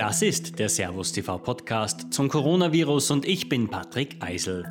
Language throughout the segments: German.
Das ist der Servus TV Podcast zum Coronavirus und ich bin Patrick Eisel.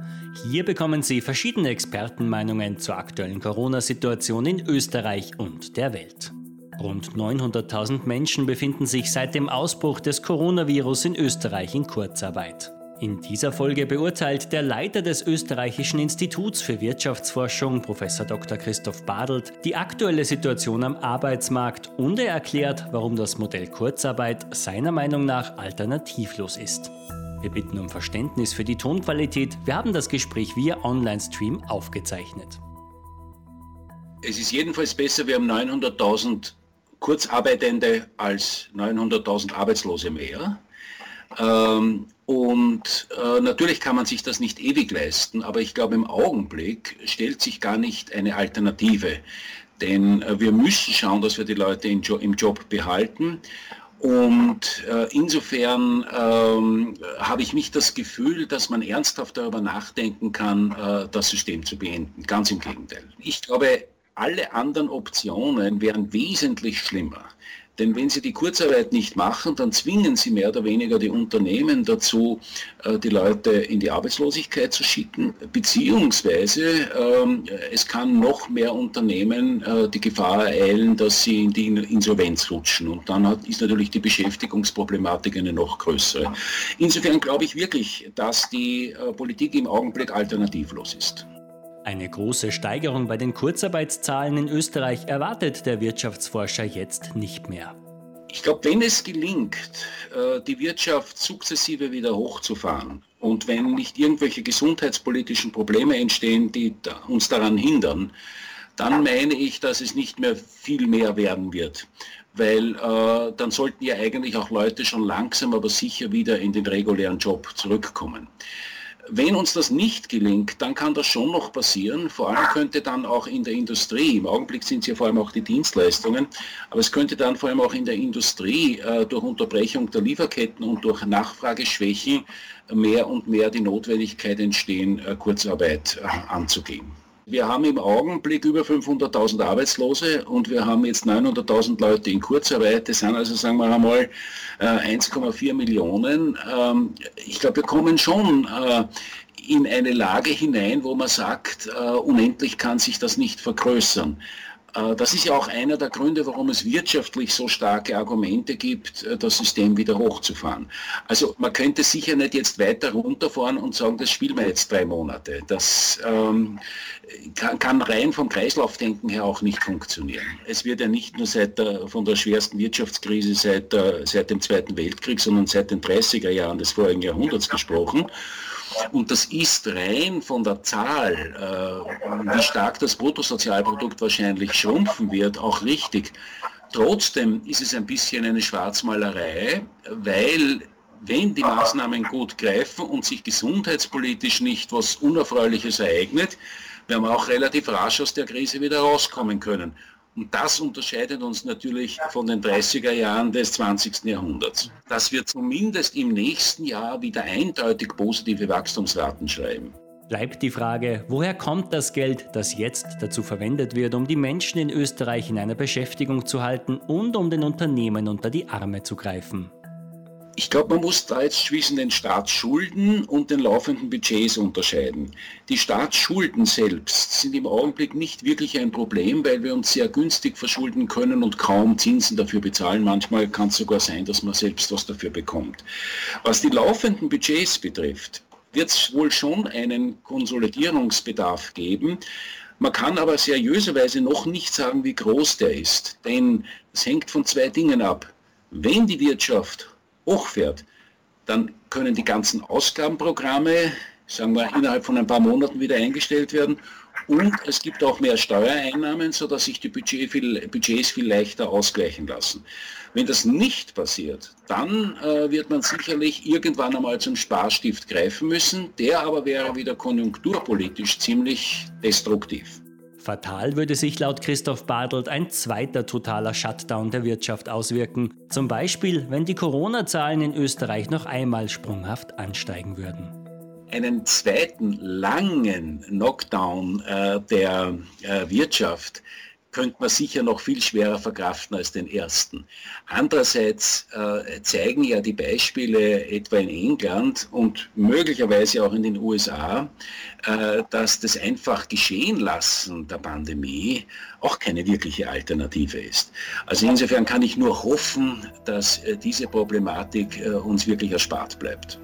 Hier bekommen Sie verschiedene Expertenmeinungen zur aktuellen Corona-Situation in Österreich und der Welt. Rund 900.000 Menschen befinden sich seit dem Ausbruch des Coronavirus in Österreich in Kurzarbeit. In dieser Folge beurteilt der Leiter des Österreichischen Instituts für Wirtschaftsforschung, Prof. Dr. Christoph Badelt, die aktuelle Situation am Arbeitsmarkt und er erklärt, warum das Modell Kurzarbeit seiner Meinung nach alternativlos ist. Wir bitten um Verständnis für die Tonqualität. Wir haben das Gespräch via Online-Stream aufgezeichnet. Es ist jedenfalls besser, wir haben 900.000 Kurzarbeitende als 900.000 Arbeitslose mehr. Ähm, und äh, natürlich kann man sich das nicht ewig leisten, aber ich glaube, im Augenblick stellt sich gar nicht eine Alternative. Denn äh, wir müssen schauen, dass wir die Leute jo im Job behalten. Und äh, insofern ähm, habe ich nicht das Gefühl, dass man ernsthaft darüber nachdenken kann, äh, das System zu beenden. Ganz im Gegenteil. Ich glaube, alle anderen Optionen wären wesentlich schlimmer. Denn wenn sie die Kurzarbeit nicht machen, dann zwingen sie mehr oder weniger die Unternehmen dazu, äh, die Leute in die Arbeitslosigkeit zu schicken, beziehungsweise ähm, es kann noch mehr Unternehmen äh, die Gefahr ereilen, dass sie in die Insolvenz rutschen. Und dann ist natürlich die Beschäftigungsproblematik eine noch größere. Insofern glaube ich wirklich, dass die äh, Politik im Augenblick alternativlos ist. Eine große Steigerung bei den Kurzarbeitszahlen in Österreich erwartet der Wirtschaftsforscher jetzt nicht mehr. Ich glaube, wenn es gelingt, äh, die Wirtschaft sukzessive wieder hochzufahren und wenn nicht irgendwelche gesundheitspolitischen Probleme entstehen, die uns daran hindern, dann meine ich, dass es nicht mehr viel mehr werden wird. Weil äh, dann sollten ja eigentlich auch Leute schon langsam, aber sicher wieder in den regulären Job zurückkommen. Wenn uns das nicht gelingt, dann kann das schon noch passieren. Vor allem könnte dann auch in der Industrie, im Augenblick sind es ja vor allem auch die Dienstleistungen, aber es könnte dann vor allem auch in der Industrie äh, durch Unterbrechung der Lieferketten und durch Nachfrageschwächen mehr und mehr die Notwendigkeit entstehen, äh, Kurzarbeit äh, anzugehen. Wir haben im Augenblick über 500.000 Arbeitslose und wir haben jetzt 900.000 Leute in Kurzarbeit. Das sind also, sagen wir einmal, 1,4 äh, Millionen. Ähm, ich glaube, wir kommen schon äh, in eine Lage hinein, wo man sagt, äh, unendlich kann sich das nicht vergrößern. Äh, das ist ja auch einer der Gründe, warum es wirtschaftlich so starke Argumente gibt, äh, das System wieder hochzufahren. Also man könnte sicher nicht jetzt weiter runterfahren und sagen, das spielen wir jetzt drei Monate. Das ähm, kann, kann, rein vom Kreislaufdenken her auch nicht funktionieren. Es wird ja nicht nur seit der, von der schwersten Wirtschaftskrise seit, seit dem Zweiten Weltkrieg, sondern seit den 30er Jahren des vorigen Jahrhunderts gesprochen. Und das ist rein von der Zahl, äh, wie stark das Bruttosozialprodukt wahrscheinlich schrumpfen wird, auch richtig. Trotzdem ist es ein bisschen eine Schwarzmalerei, weil wenn die Maßnahmen gut greifen und sich gesundheitspolitisch nicht was Unerfreuliches ereignet, werden wir auch relativ rasch aus der Krise wieder rauskommen können. Und das unterscheidet uns natürlich von den 30er Jahren des 20. Jahrhunderts. Dass wir zumindest im nächsten Jahr wieder eindeutig positive Wachstumsraten schreiben. Bleibt die Frage, woher kommt das Geld, das jetzt dazu verwendet wird, um die Menschen in Österreich in einer Beschäftigung zu halten und um den Unternehmen unter die Arme zu greifen? Ich glaube, man muss da jetzt zwischen den Staatsschulden und den laufenden Budgets unterscheiden. Die Staatsschulden selbst sind im Augenblick nicht wirklich ein Problem, weil wir uns sehr günstig verschulden können und kaum Zinsen dafür bezahlen. Manchmal kann es sogar sein, dass man selbst was dafür bekommt. Was die laufenden Budgets betrifft, wird es wohl schon einen Konsolidierungsbedarf geben. Man kann aber seriöserweise noch nicht sagen, wie groß der ist, denn es hängt von zwei Dingen ab. Wenn die Wirtschaft hochfährt, dann können die ganzen Ausgabenprogramme, sagen wir, innerhalb von ein paar Monaten wieder eingestellt werden. Und es gibt auch mehr Steuereinnahmen, sodass sich die Budget viel, Budgets viel leichter ausgleichen lassen. Wenn das nicht passiert, dann äh, wird man sicherlich irgendwann einmal zum Sparstift greifen müssen. Der aber wäre wieder konjunkturpolitisch ziemlich destruktiv. Fatal würde sich laut Christoph Badelt ein zweiter totaler Shutdown der Wirtschaft auswirken. Zum Beispiel, wenn die Corona-Zahlen in Österreich noch einmal sprunghaft ansteigen würden. Einen zweiten langen Knockdown äh, der äh, Wirtschaft, könnte man sicher noch viel schwerer verkraften als den ersten. Andererseits äh, zeigen ja die Beispiele etwa in England und möglicherweise auch in den USA, äh, dass das einfach geschehen lassen der Pandemie auch keine wirkliche Alternative ist. Also insofern kann ich nur hoffen, dass äh, diese Problematik äh, uns wirklich erspart bleibt.